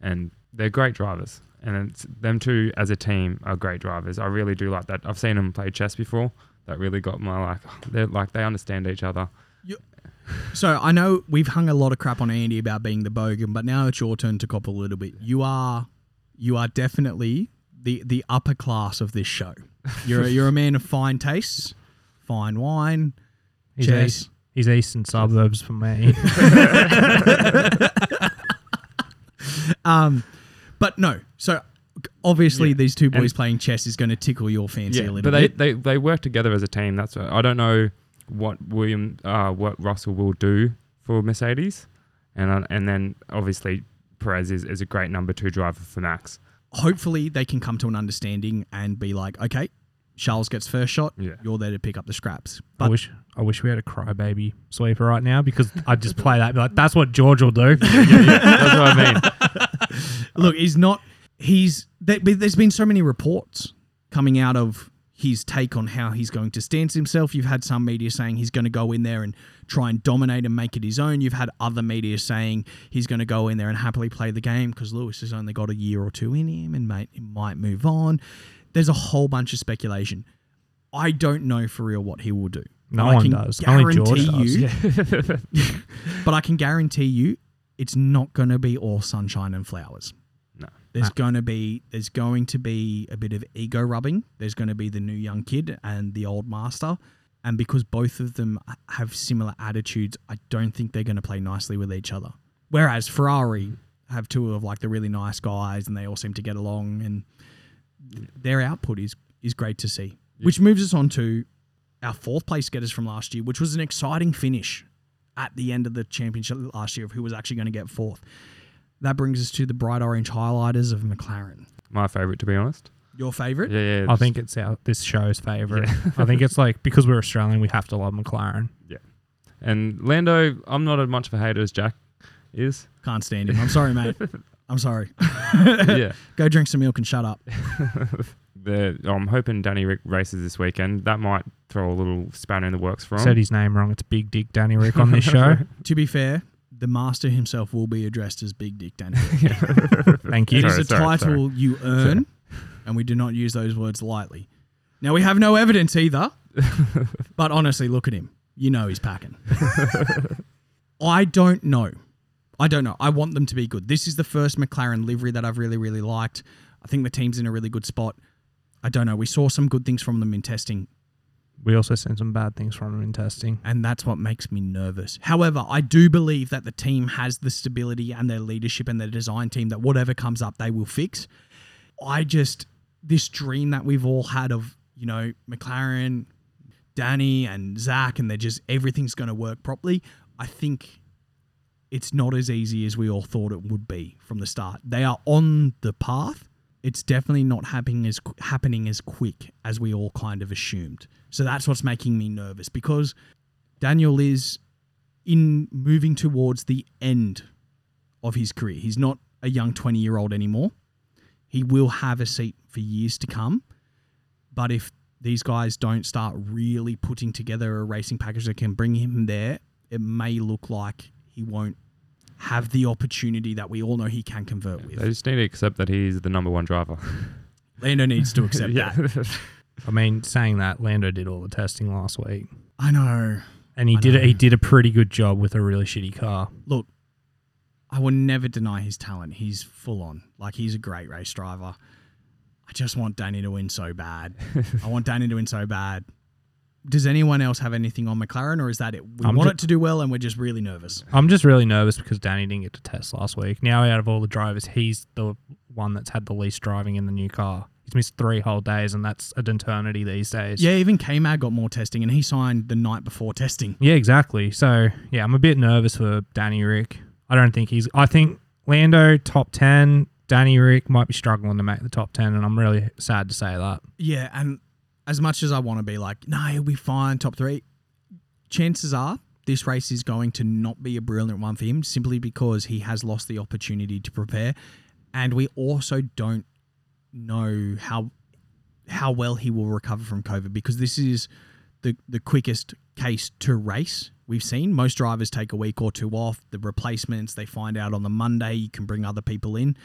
and they're great drivers. And it's, them two as a team are great drivers. I really do like that. I've seen them play chess before. That really got my like. They're like they understand each other. So I know we've hung a lot of crap on Andy about being the bogan, but now it's your turn to cop a little bit. You are, you are definitely the the upper class of this show. You're a, you're a man of fine tastes, fine wine, he's, chess. east, he's eastern suburbs for me. Um, but no. So obviously Yeah. these two boys And- playing chess is going to tickle your fancy a Yeah, little but they, they they work together as a team. That's what, I don't know what William uh, what Russell will do for Mercedes, and uh, and then obviously Perez is, is a great number two driver for Max. Hopefully they can come to an understanding and be like, okay, Charles gets first shot. Yeah. You're there to pick up the scraps. I But wish I wish we had a crybaby sweeper right now because I'd just play that. Like that's what George will do. That's what I mean. Look, he's not. He's there, but there's been so many reports coming out of his take on how he's going to stance himself. You've had some media saying he's going to go in there and try and dominate and make it his own. You've had other media saying he's going to go in there and happily play the game because Lewis has only got a year or two in him and he might move on. There's a whole bunch of speculation. I don't know for real what he will do. No But I one does. Only George guarantee does. you- but I can guarantee you, it's not going to be all sunshine and flowers. There's Ah. going to be there's going to be a bit of ego rubbing. There's going to be the new young kid and the old master, and because both of them have similar attitudes, I don't think they're going to play nicely with each other. Whereas Ferrari have two of like the really nice guys, and they all seem to get along, and their output is is great to see. Which moves us on to our fourth place getters from last year, which was an exciting finish at the end of the championship last year of who was actually going to get fourth. That brings us to the bright orange highlighters of McLaren. My favorite, to be honest. Your favorite? Yeah, yeah. I think it's our this show's favorite. I think it's like because we're Australian, we have to love McLaren. Yeah. And Lando, I'm not as much of a hater as Jack is. Can't stand him. I'm sorry, mate. I'm sorry. yeah. Go drink some milk and shut up. The, I'm hoping Danny Rick races this weekend. That might throw a little spanner in the works for him. Said his name wrong. It's Big Dick Danny Rick on this show. To be fair, the master himself will be addressed as Big Dick Danny. Thank you. It is Sorry, a sorry, title you earn, and we do not use those words lightly. Now we have no evidence either, but honestly, look at him. You know he's packing. I don't know. I don't know. I want them to be good. This is the first McLaren livery that I've really, really liked. I think the team's in a really good spot. I don't know. We saw some good things from them in testing, We also seen some bad things from him in testing. and that's what makes me nervous. However, I do believe that the team has the stability and their leadership and their design team that whatever comes up, they will fix. I just, this dream that we've all had of, you know, McLaren, Danny, and Zak, and they're just, everything's going to work properly. I think it's not as easy as we all thought it would be from the start. They are on the path. It's definitely not happening as happening as quick as we all kind of assumed. So that's what's making me nervous because Daniel is in moving towards the end of his career. He's not a young 20 year old anymore. He will have a seat for years to come. But if these guys don't start really putting together a racing package that can bring him there, it may look like he won't have the opportunity that we all know he can convert They with. They just need to accept that he's the number one driver. Lando needs to accept that. I mean, saying that, Lando did all the testing last week, I know. and he I did know. it. He did a pretty good job with a really shitty car. look, I will never deny his talent. He's full on. Like he's a great race driver. I just want Danny to win so bad. I want Danny to win so bad. Does anyone else have anything on McLaren, or is that it? We I'm want ju- it to do well, and we're just really nervous. I'm just really nervous because Danny didn't get to test last week. Now, out of all the drivers, he's the one that's had the least driving in the new car. He's missed three whole days, and that's an eternity these days. Yeah, even K Mag got more testing, and he signed the night before testing. Yeah, exactly. So, yeah, I'm a bit nervous for Danny Rick. I don't think he's. I think Lando top ten. Danny Rick might be struggling to make the top ten, and I'm really sad to say that. Yeah, and as much as I want to be like, no, he'll be fine, top three, chances are this race is going to not be a brilliant one for him simply because he has lost the opportunity to prepare. And we also don't know how how well he will recover from COVID because this is the the quickest case to race we've seen. Most drivers take a week or two off. The replacements they find out on the Monday. You can bring other people in,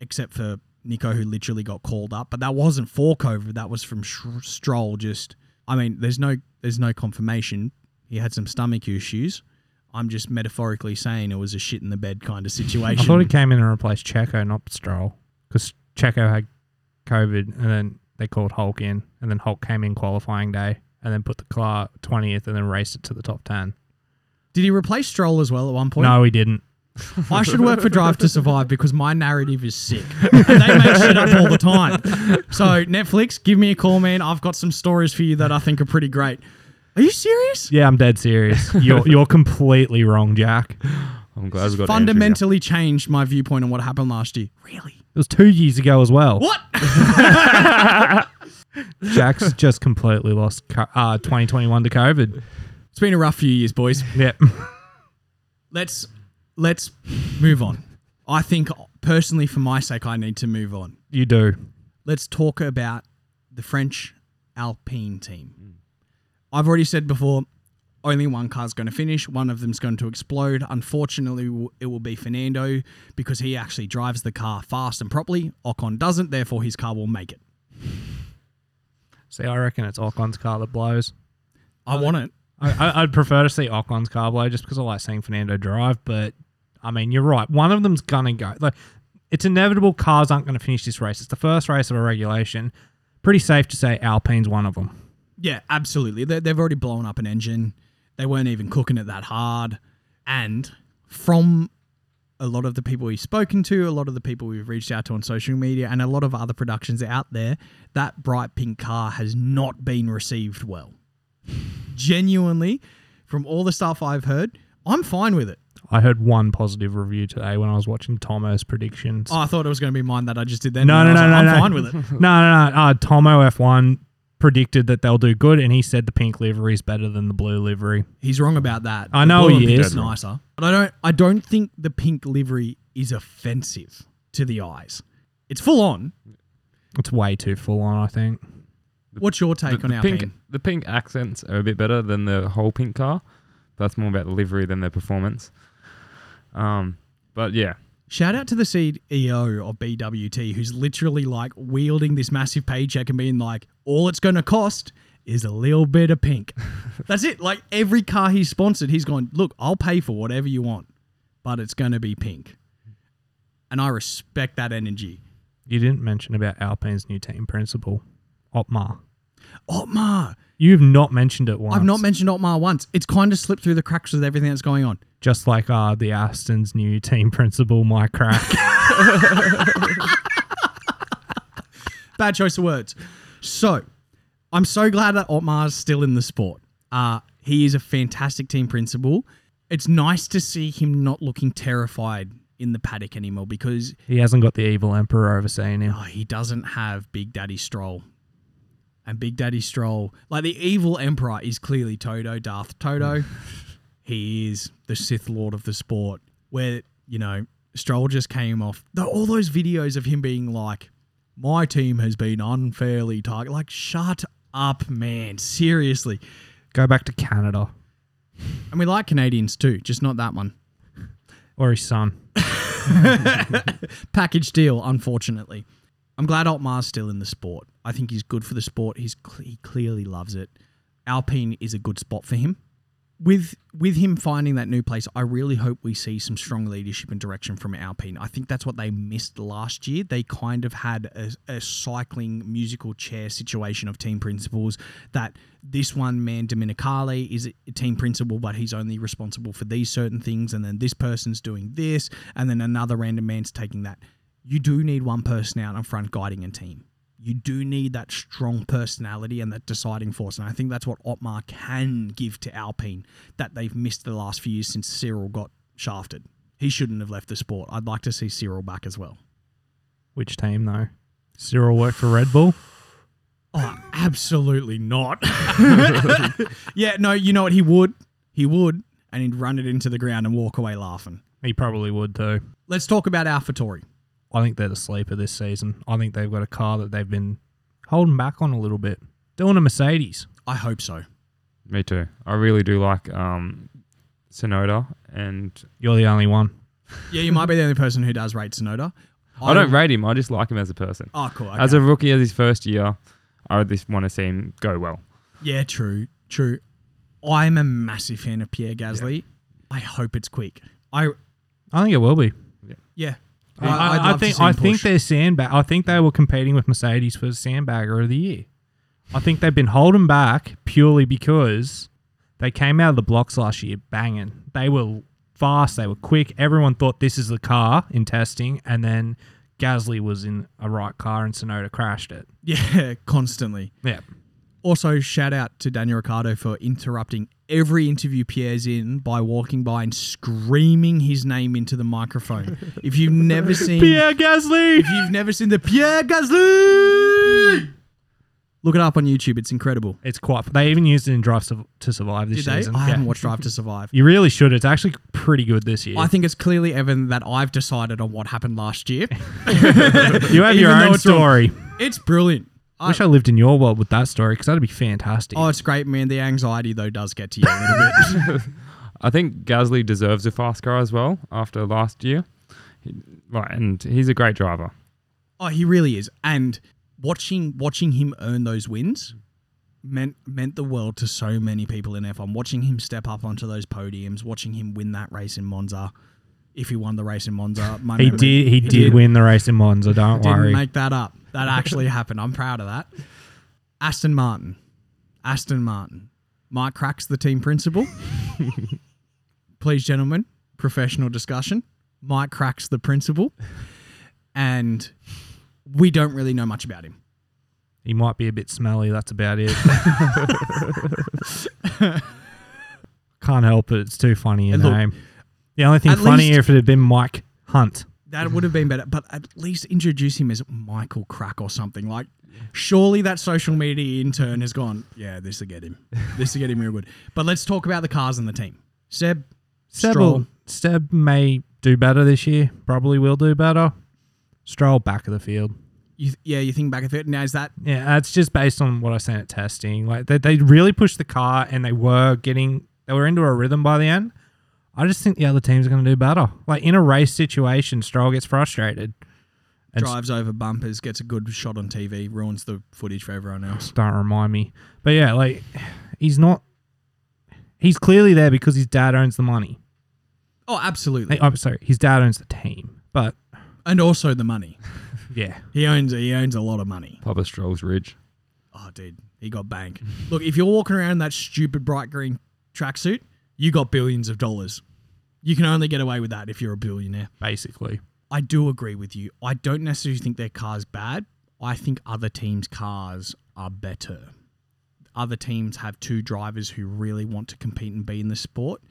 except for Nico, who literally got called up. But that wasn't for COVID. That was from Sh- Stroll. Just, I mean, there's no there's no confirmation. He had some stomach issues. I'm just metaphorically saying it was a shit in the bed kind of situation. I thought he came in and replaced Checo, not Stroll, because Checo had COVID, and then they called Hulk in, and then Hulk came in qualifying day, and then put the car twentieth, and then raced it to the top ten. Did he replace Stroll as well at one point? No, he didn't. I should work for Drive to Survive because my narrative is sick. And they make shit up all the time. So Netflix, give me a call, man. I've got some stories for you that I think are pretty great. Are you serious? Yeah, I'm dead serious. You're you're completely wrong, Jack. I'm glad we got Andrew here. Fundamentally changed my viewpoint on what happened last year. Really? It was two years ago as well. What? Jack's just completely lost co- uh, 2021 to COVID. It's been a rough few years, boys. Yep. Let's let's move on. I think personally, for my sake, I need to move on. You do. let's talk about the French Alpine team. I've already said before, only one car's going to finish. One of them's going to explode. Unfortunately, it will be Fernando because he actually drives the car fast and properly. Ocon doesn't, therefore his car will make it. See, I reckon it's Ocon's car that blows. I want it. I, I, I'd prefer to see Ocon's car blow just because I like seeing Fernando drive. But I mean, you're right. One of them's gonna go. Like, it's inevitable. Cars aren't going to finish this race. It's the first race of a regulation. Pretty safe to say Alpine's one of them. Yeah, absolutely. They, they've already blown up an engine. They weren't even cooking it that hard. And from a lot of the people we've spoken to, a lot of the people we've reached out to on social media, and a lot of other productions out there, that bright pink car has not been received well. Genuinely, from all the stuff I've heard, I'm fine with it. I heard one positive review today when I was watching Tomo's predictions. Oh, I thought it was going to be mine that I just did then. no, and no, no, like, no, I'm no. fine with it. No, no, no. Uh, Tomo F1 predicted that they'll do good, and he said the pink livery is better than the blue livery. He's wrong about that. I The know blue he is. nicer, but I don't. I don't think the pink livery is offensive to the eyes. It's full on. It's way too full on, I think. What's your The, take on the Alpine? pink, the pink accents are a bit better than the whole pink car. That's more about the livery than their performance. Um, but yeah, Shout out to the CEO of BWT who's literally like wielding this massive paycheck and being like, all it's going to cost is a little bit of pink. That's it. Like every car he's sponsored, he's gone, look, I'll pay for whatever you want, but it's going to be pink. And I respect that energy. You didn't mention about Alpine's new team principal, Otmar. Otmar. You've not mentioned it once. I've not mentioned Otmar once. It's kind of slipped through the cracks with everything that's going on. Just like uh, the Aston's new team principal, Mike Krack. Bad choice of words. So, I'm so glad that Otmar's still in the sport. Uh, he is a fantastic team principal. It's nice to see him not looking terrified in the paddock anymore because he hasn't got the evil emperor overseeing him. oh, he doesn't have Big Daddy Stroll. And Big Daddy Stroll, like the evil emperor, is clearly Toto, Darth Toto. Hmm. he is the Sith Lord of the sport. Where, you know, Stroll just came off all those videos of him being like, my team has been unfairly targeted. Like, shut up, man. Seriously. Go back to Canada And we like Canadians too, just not that one. or his son. Package deal, unfortunately. I'm glad Otmar's still in the sport. I think he's good for the sport. He's he clearly loves it. Alpine is a good spot for him. With with him finding that new place, I really hope we see some strong leadership and direction from Alpine. I think that's what they missed last year. They kind of had a, a cycling musical chair situation of team principals. That this one man, Dominicale, is a team principal, but he's only responsible for these certain things, and then this person's doing this, and then another random man's taking that you do need one person out in front guiding a team. You do need that strong personality and that deciding force. And I think that's what Otmar can give to Alpine that they've missed the last few years since Cyril got shafted. He shouldn't have left the sport. I'd like to see Cyril back as well. Which team though? Cyril worked for Red Bull. Oh, absolutely not. yeah, no, you know what? He would. He would. And he'd run it into the ground and walk away laughing. He probably would too. Let's talk about AlphaTauri. I think they're the sleeper this season. I think they've got a car that they've been holding back on a little bit. Doing a Mercedes. I hope so. me too. I really do like um, Tsunoda, and You're the only one. Yeah, you might be the only person who does rate Tsunoda. I don't rate him. I just like him as a person. Oh, cool. As a rookie, as his first year, I just want to see him go well. Yeah, true, true. I'm a massive fan of Pierre Gasly. I hope it's quick. I I think it will be. yeah. I, I, I think I think they're sandbag. I think they were competing with Mercedes for sandbagger of the year. I think they've been holding back purely because they came out of the blocks last year banging. They were fast. They were quick. Everyone thought this is the car in testing, and then Gasly was in a right car and Tsunoda crashed it. yeah constantly. Yeah. Also, shout out to Daniel Ricciardo for interrupting every interview Pierre's in by walking by and screaming his name into the microphone. if you've never seen Pierre Gasly. if you've never seen the Pierre Gasly, look it up on YouTube. It's incredible. It's quite. They even used it in Drive to Survive this Did they? season. I Yeah. haven't watched Drive to Survive. You really should. It's actually pretty good this year. I think it's clearly evident that I've decided on what happened last year. you have your even though own it's story. it's brilliant. I- Wish I lived in your world with that story because that'd be fantastic. Oh, it's great, man. The anxiety though does get to you a little bit. I think Gasly deserves a fast car as well after last year. He, right, and he's a great driver. oh, he really is. And watching watching him earn those wins meant meant the world to so many people in F1. Watching him step up onto those podiums, watching him win that race in Monza. If he won the race in Monza, my he memory- did. He, did, win the race in Monza. Don't Didn't worry. make that up. That actually happened. I'm proud of that. Aston Martin. Aston Martin. Mike Krack's the team principal. Please, gentlemen, professional discussion. Mike Krack's the principal. And we don't really know much about him. he might be a bit smelly. That's about it. Can't help it. It's too funny a look, name. The only thing at funnier least- if it had been Mike Hunt. That would have been better, but at least introduce him as Michael Crack or something. Like, surely that social media intern has gone, yeah, this will get him. This will get him real good. But let's talk about the cars and the team. Seb, Seb, Stroll. will- Seb may do better this year. Probably will do better. Stroll back of the field. you, yeah, you think back of it. Now, is that Yeah, that's just based on what I seen at testing. Like they, they really pushed the car and they were getting they were into a rhythm by the end. I just think the other teams are going to do better. Like in a race situation, Stroll gets frustrated. And drives over bumpers, gets a good shot on TV, ruins the footage for everyone else? don't remind me. But yeah, like he's not. He's clearly there because his dad owns the money. Oh, absolutely. I'm sorry, his dad owns the team. But And also the money. yeah, He owns he owns a lot of money. Papa Stroll's rich. Oh, dude, he got bank. Look, if you're walking around in that stupid bright green tracksuit, you got billions of dollars. You can only get away with that if you're a billionaire. basically. I do agree with you. I don't necessarily think their car's bad. I think other teams' cars are better. Other teams have two drivers who really want to compete and be in the sport.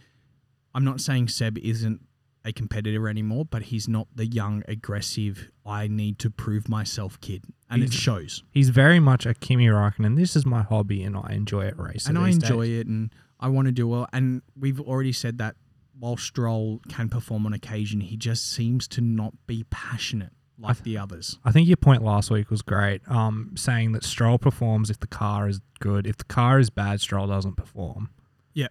I'm not saying Seb isn't a competitor anymore, but he's not the young, aggressive, I need to prove myself kid. And it shows. He's very much a Kimi Raikkonen. And this is my hobby, and I enjoy it racing. and I enjoy days. it and I want to do well. And we've already said that while Stroll can perform on occasion, he just seems to not be passionate like the others. I think your point last week was great. Um, saying that Stroll performs if the car is good. If the car is bad, Stroll doesn't perform. Yeah.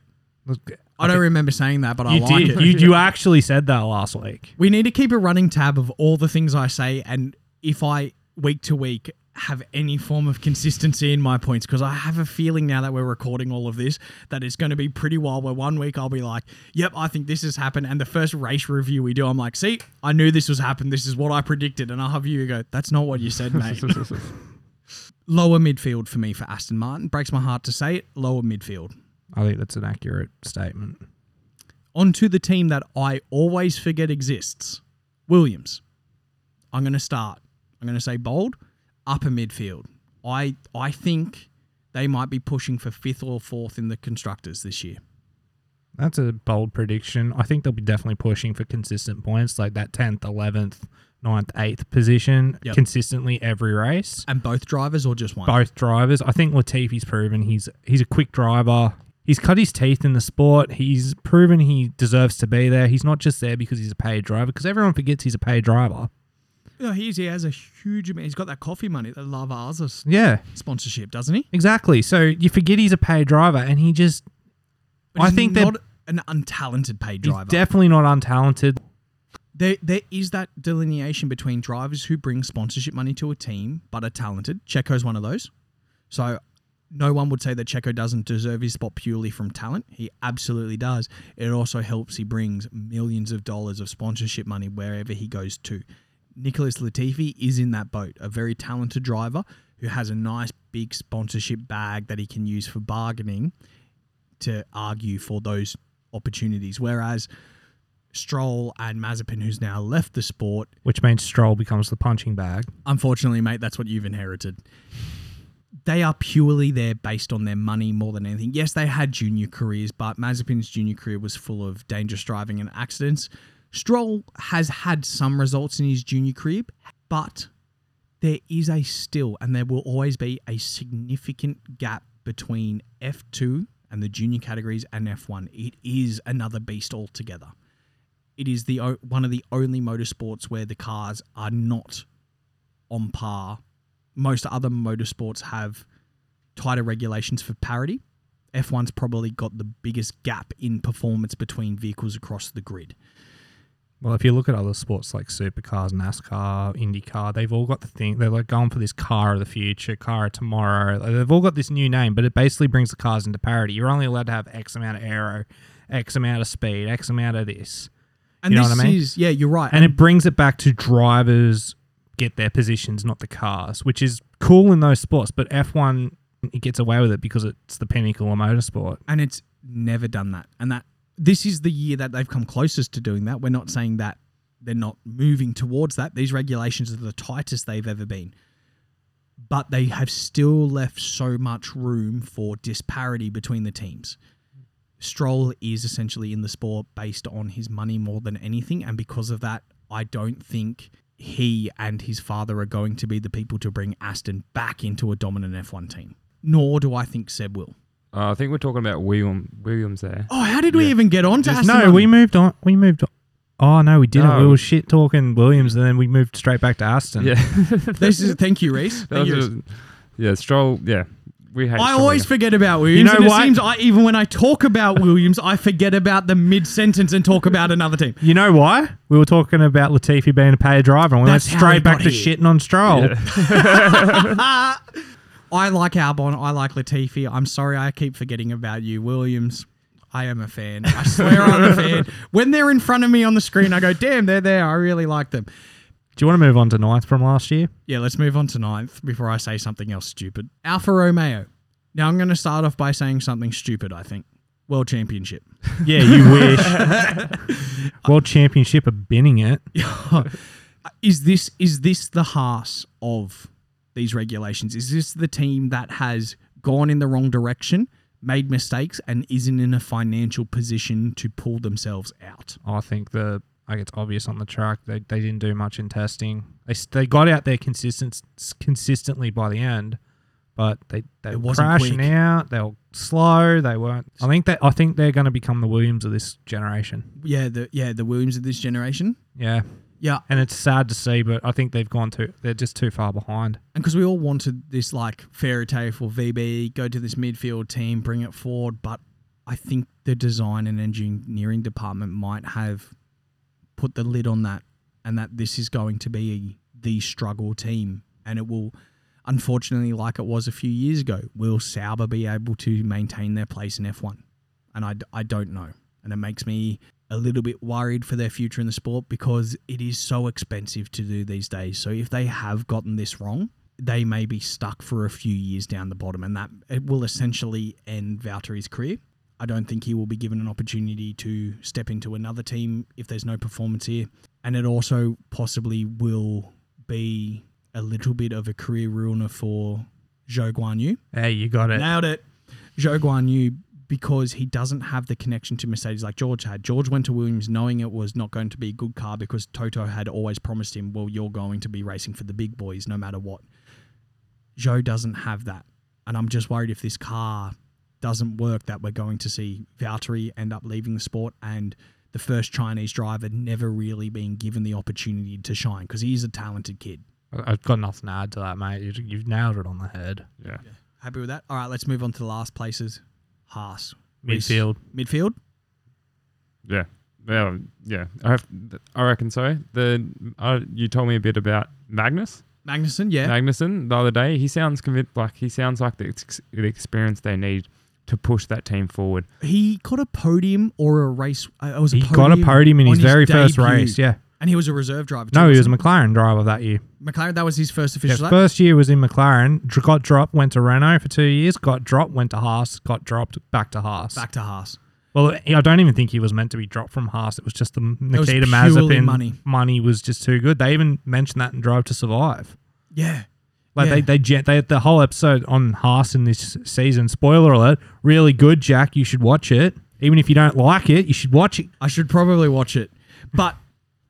I don't remember saying that, but I like did. it. You, you actually said that last week. we need to keep a running tab of all the things I say, and if I week to week have any form of consistency in my points, because I have a feeling now that we're recording all of this that it's going to be pretty wild. Where one week I'll be like, "Yep, I think this has happened," and the first race review we do, I'm like, "See, I knew this was happened. This is what I predicted," and I'll have you go, "That's not what you said, mate." lower midfield for me for Aston Martin. Breaks my heart to say it. Lower midfield. I think that's an accurate statement. onto the team that I always forget exists Williams. I'm going to start. I'm going to say bold, upper midfield. I I think they might be pushing for fifth or fourth in the constructors this year. That's a bold prediction. I think they'll be definitely pushing for consistent points, like that tenth, eleventh, 9th, eighth position Yep. consistently every race. And both drivers or just one? both drivers. I think Latifi's proven he's he's a quick driver. He's cut his teeth in the sport. He's proven he deserves to be there. He's not just there because he's a paid driver. Because everyone forgets he's a paid driver. Yeah, he's, he has a huge amount. He's got that coffee money, that Lavazza Yeah, sponsorship, doesn't he? exactly. So you forget he's a paid driver, and he just But I think they're- not an untalented paid he's driver. definitely not untalented. there there is that delineation between drivers who bring sponsorship money to a team but are talented. Checo's one of those. So no one would say that Checo doesn't deserve his spot purely from talent. He absolutely does. It also helps he brings millions of dollars of sponsorship money wherever he goes to. Nicholas Latifi is in that boat, a very talented driver who has a nice big sponsorship bag that he can use for bargaining to argue for those opportunities. Whereas Stroll and Mazepin, who's now left the sport, Which means Stroll becomes the punching bag. unfortunately, mate, that's what you've inherited. They are purely there based on their money more than anything. Yes, they had junior careers, but Mazepin's junior career was full of dangerous driving and accidents. Stroll has had some results in his junior career, but there is a still, and there will always be a significant gap between F2 and the junior categories and F1. It is another beast altogether. It is the one of the only motorsports where the cars are not on par. Most other motorsports have tighter regulations for parity. F1's probably got the biggest gap in performance between vehicles across the grid. Well, if you look at other sports like supercars, NASCAR, IndyCar, they've all got the thing. They're like going for this car of the future, car of tomorrow. They've all got this new name, but it basically brings the cars into parity. You're only allowed to have X amount of aero, X amount of speed, X amount of this. And You know this what I mean? is, yeah, you're right. And it brings it back to drivers get their positions, not the cars, which is cool in those sports. But F1, it gets away with it because it's the pinnacle of motorsport. and it's never done that. And that this is the year that they've come closest to doing that. We're not saying that they're not moving towards that. These regulations are the tightest they've ever been. But they have still left so much room for disparity between the teams. Stroll is essentially in the sport based on his money more than anything, and because of that, I don't think he and his father are going to be the people to bring Aston back into a dominant F1 team. Nor do I think Seb will. Uh, I think we're talking about William Williams there. Oh, how did we Yeah. even get on to Just- Aston? no, we moved on. We moved on. Oh no, we didn't. No. We were shit talking Williams, and then we moved straight back to Aston. Yeah, This is thank you, Rhys. That Thank you, was Rhys. a- yeah. Stroll. Yeah, we hate. I Stroll always here. forget about Williams. know and what? It seems I, even when I talk about Williams, I forget about the mid sentence and talk about another team. You know why? We were talking about Latifi being a paid driver, and we That's went how he straight back got to here. shitting on Stroll. I like Albon. I like Latifi. I'm sorry I keep forgetting about you, Williams. I am a fan. I swear I'm a fan. When they're in front of me on the screen, I go, damn, they're there. I really like them. Do you want to move on to ninth from last year? Yeah, let's move on to ninth before I say something else stupid. Alfa Romeo. Now I'm going to start off by saying something stupid, I think. World Championship. Yeah, you wish. World Championship are binning it. is this is this the Haas of these regulations? Is this the team that has gone in the wrong direction, made mistakes, and isn't in a financial position to pull themselves out? I think the like it's obvious on the track they, they didn't do much in testing. They they got out there consistent consistently by the end, but they they It were crashing quick. out. They were slow. They weren't. I think that I think they're going to become the Williams of this generation. Yeah, the yeah the Williams of this generation. Yeah, Yeah, and it's sad to see, but I think they've gone too. They're just too far behind. and because we all wanted this like fairy tale for VB, go to this midfield team, bring it forward, but I think the design and engineering department might have put the lid on that, and that this is going to be the struggle team, and it will, unfortunately, like it was a few years ago, will Sauber be able to maintain their place in F1? And I, I don't know, and it makes me a little bit worried for their future in the sport because it is so expensive to do these days. So if they have gotten this wrong, they may be stuck for a few years down the bottom, and that it will essentially end Valtteri's career. I don't think he will be given an opportunity to step into another team if there's no performance here, and it also possibly will be a little bit of a career ruiner for Zhou Guan Yu. Hey, you got it. Nailed it. Zhou Guan Yu because he doesn't have the connection to Mercedes like George had. George went to Williams knowing it was not going to be a good car because Toto had always promised him, well, you're going to be racing for the big boys no matter what. Zhou doesn't have that. And I'm just worried if this car doesn't work that we're going to see Valtteri end up leaving the sport and the first Chinese driver never really being given the opportunity to shine because he is a talented kid. I- I've got nothing to add to that, mate. You, you've nailed it on the head. Yeah. Happy with that? All right, let's move on to the last places. Haas. Reece. Midfield. Midfield? Yeah. Well, yeah. I have. I reckon so. The uh, you told me a bit about Magnus Magnussen, yeah. Magnussen the other day. He sounds convinced. Like he sounds like the, ex- the experience they need to push that team forward. he got a podium or a race. Uh, it was a He podium got a podium in on his very first race. Yeah. And he was a reserve driver. too, No, he was a McLaren driver that year. McLaren, that was his first His official lap. first year was in McLaren. dr- Got dropped, went to Renault for two years. Got dropped, went to Haas. Got dropped, back to Haas. Back to Haas. Well, I don't even think he was meant to be dropped from Haas. It was just the was Nikita purely Mazepin money. money was just too good. They even mentioned that in Drive to Survive. Yeah. Like Yeah. they, they, gen- they, the whole episode on Haas in this season. Spoiler alert! Really good, Jack. You should watch it. Even if you don't like it, you should watch it. I should probably watch it. But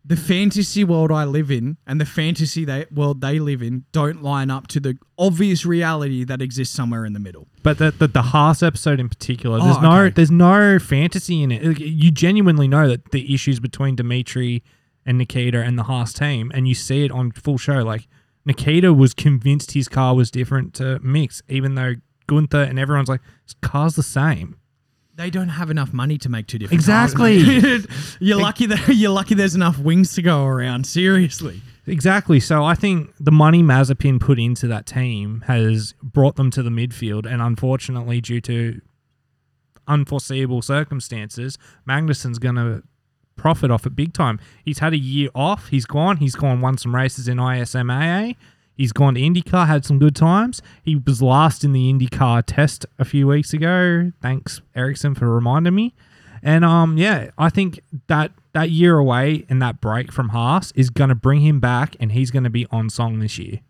the fantasy world I live in and the fantasy they, world they live in don't line up to the obvious reality that exists somewhere in the middle. But the, the the Haas episode in particular, there's Oh, no okay. there's no fantasy in it. You genuinely know that the issues between Dimitri and Nikita and the Haas team, and you see it on full show. Like Nikita was convinced his car was different to Mick's, even though Guenther and everyone's like, "This car's the same." They don't have enough money to make two different Exactly. you're lucky that you're lucky there's enough wings to go around. Seriously. Exactly. So I think the money Mazepin put into that team has brought them to the midfield, and unfortunately, due to unforeseeable circumstances, Magnussen's going to profit off it big time. He's had a year off. He's gone. He's gone won some races in IMSA. He's gone to IndyCar, had some good times. He was last in the IndyCar test a few weeks ago. Thanks, Ericsson, for reminding me. And um, yeah, I think that that year away and that break from Haas is going to bring him back, and he's going to be on song this year.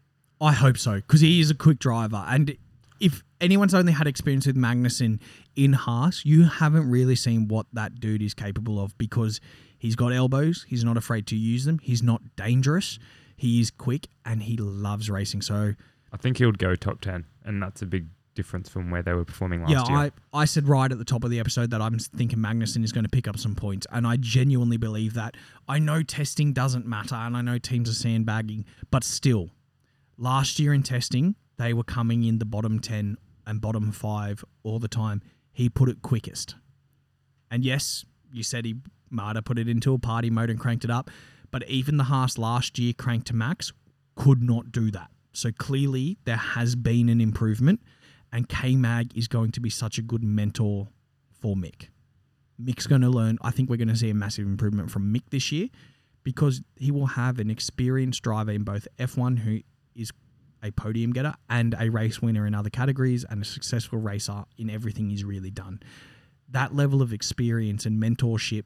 I hope so because he is a quick driver, and if anyone's only had experience with Magnussen in Haas, you haven't really seen what that dude is capable of because he's got elbows. He's not afraid to use them. He's not dangerous. He is quick and he loves racing. So I think he would go top 10, and that's a big difference from where they were performing last yeah, year. I, I said right at the top of the episode that I'm thinking Magnussen is going to pick up some points, and I genuinely believe that. I know testing doesn't matter, and I know teams are sandbagging, but still, last year in testing, they were coming in the bottom 10 and bottom five all the time. He put it quickest. And yes, you said he might have put it into a party mode and cranked it up, but even the Haas last year cranked to max could not do that. So clearly, there has been an improvement and K Mag is going to be such a good mentor for Mick. Mick's going to learn. I think we're going to see a massive improvement from Mick this year because he will have an experienced driver in both F1 who is a podium getter and a race winner in other categories and a successful racer in everything he's really done. That level of experience and mentorship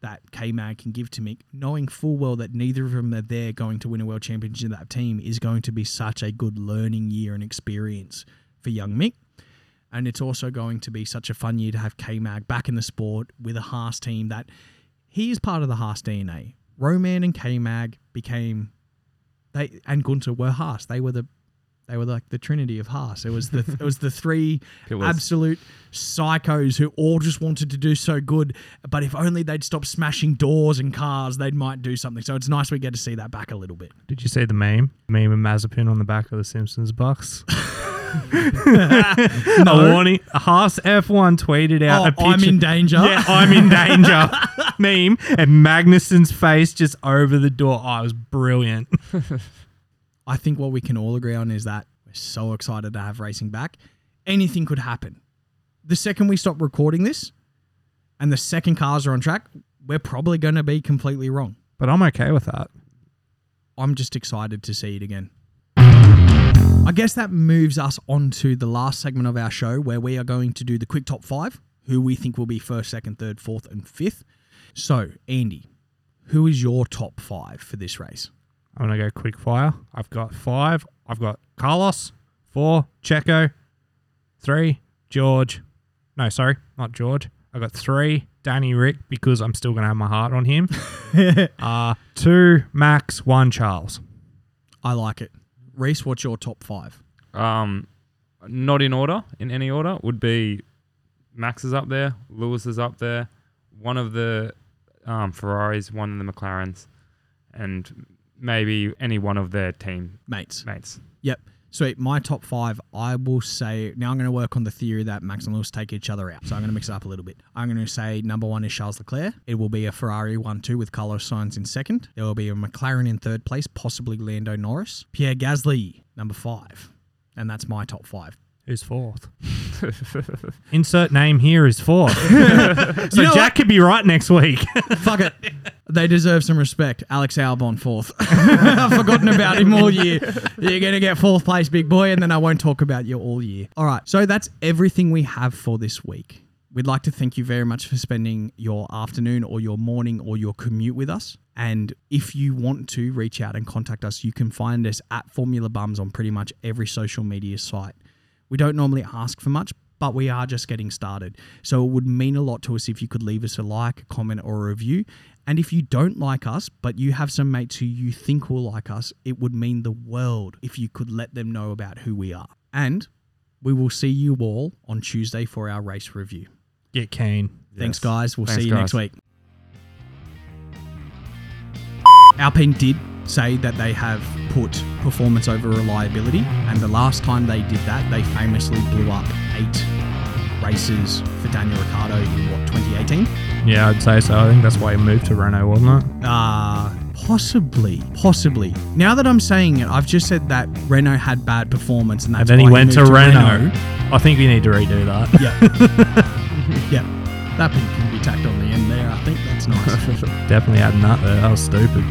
that K Mag can give to Mick, knowing full well that neither of them are there going to win a world championship that team, is going to be such a good learning year and experience for young Mick. And it's also going to be such a fun year to have K Mag back in the sport with a Haas team that he is part of the Haas DNA. Romain and K Mag became they and Guenther were Haas. They were the they were like the trinity of Haas. It was the it was the three Pillars. absolute psychos who all just wanted to do so good. But if only they'd stop smashing doors and cars, they might do something. So it's nice we get to see that back a little bit. Did you see the meme? Meme of Mazepin on the back of the Simpsons box. No. A warning. Haas F1 tweeted out a Oh, picture. I'm in danger. Yeah, I'm in danger. meme and Magnussen's face just over the door. Oh, it was brilliant. I think what we can all agree on is that we're so excited to have racing back. Anything could happen. The second we stop recording this and the second cars are on track, we're probably going to be completely wrong. But I'm okay with that. I'm just excited to see it again. I guess that moves us on to the last segment of our show where we are going to do the quick top five, who we think will be first, second, third, fourth, and fifth. So, Andy, who is your top five for this race? I'm going to go quick fire. I've got five. I've got Carlos, four, Checo, three, George. No, sorry, not George. I've got three, Danny Rick, because I'm still going to have my heart on him. uh, two, Max, one, Charles. I like it. Rhys, what's your top five? Um, not in order, in any order, would be Max is up there, Lewis is up there, one of the um, Ferraris, one of the McLarens, and maybe any one of their team Mates. mates. Yep. Sweet. My top five, I will say, now I'm going to work on the theory that Max and Lewis take each other out. So I'm going to mix it up a little bit. I'm going to say number one is Charles Leclerc. It will be a Ferrari 1 2 with Carlos Sainz in second. There will be a McLaren in third place, possibly Lando Norris. Pierre Gasly, number five. And that's my top five. Who's fourth? Insert name here is fourth. so know Jack could be right next week. Fuck it. They deserve some respect. Alex Albon, fourth. I've forgotten about him all year. You're going to get fourth place, big boy, and then I won't talk about you all year. All right. So that's everything we have for this week. We'd like to thank you very much for spending your afternoon or your morning or your commute with us. And if you want to reach out and contact us, you can find us at Formula Bums on pretty much every social media site. We don't normally ask for much, but we are just getting started. So it would mean a lot to us if you could leave us a like, a comment, or a review. And if you don't like us, but you have some mates who you think will like us, it would mean the world if you could let them know about who we are. And we will see you all on Tuesday for our race review. Get keen. Thanks, Yes. guys. We'll Thanks, see you next week. Alpine did say that they have put performance over reliability, and the last time they did that, they famously blew up eight races for Daniel Ricciardo in what 2018. Yeah, I'd say so. I think that's why he moved to Renault, wasn't it? Uh possibly, possibly. Now that I'm saying it, I've just said that Renault had bad performance, and that's and then he went to moved Renault. I think we need to redo that. Yeah, yeah. That can be tacked on the end there. I think that's nice. Definitely adding that there. That was stupid.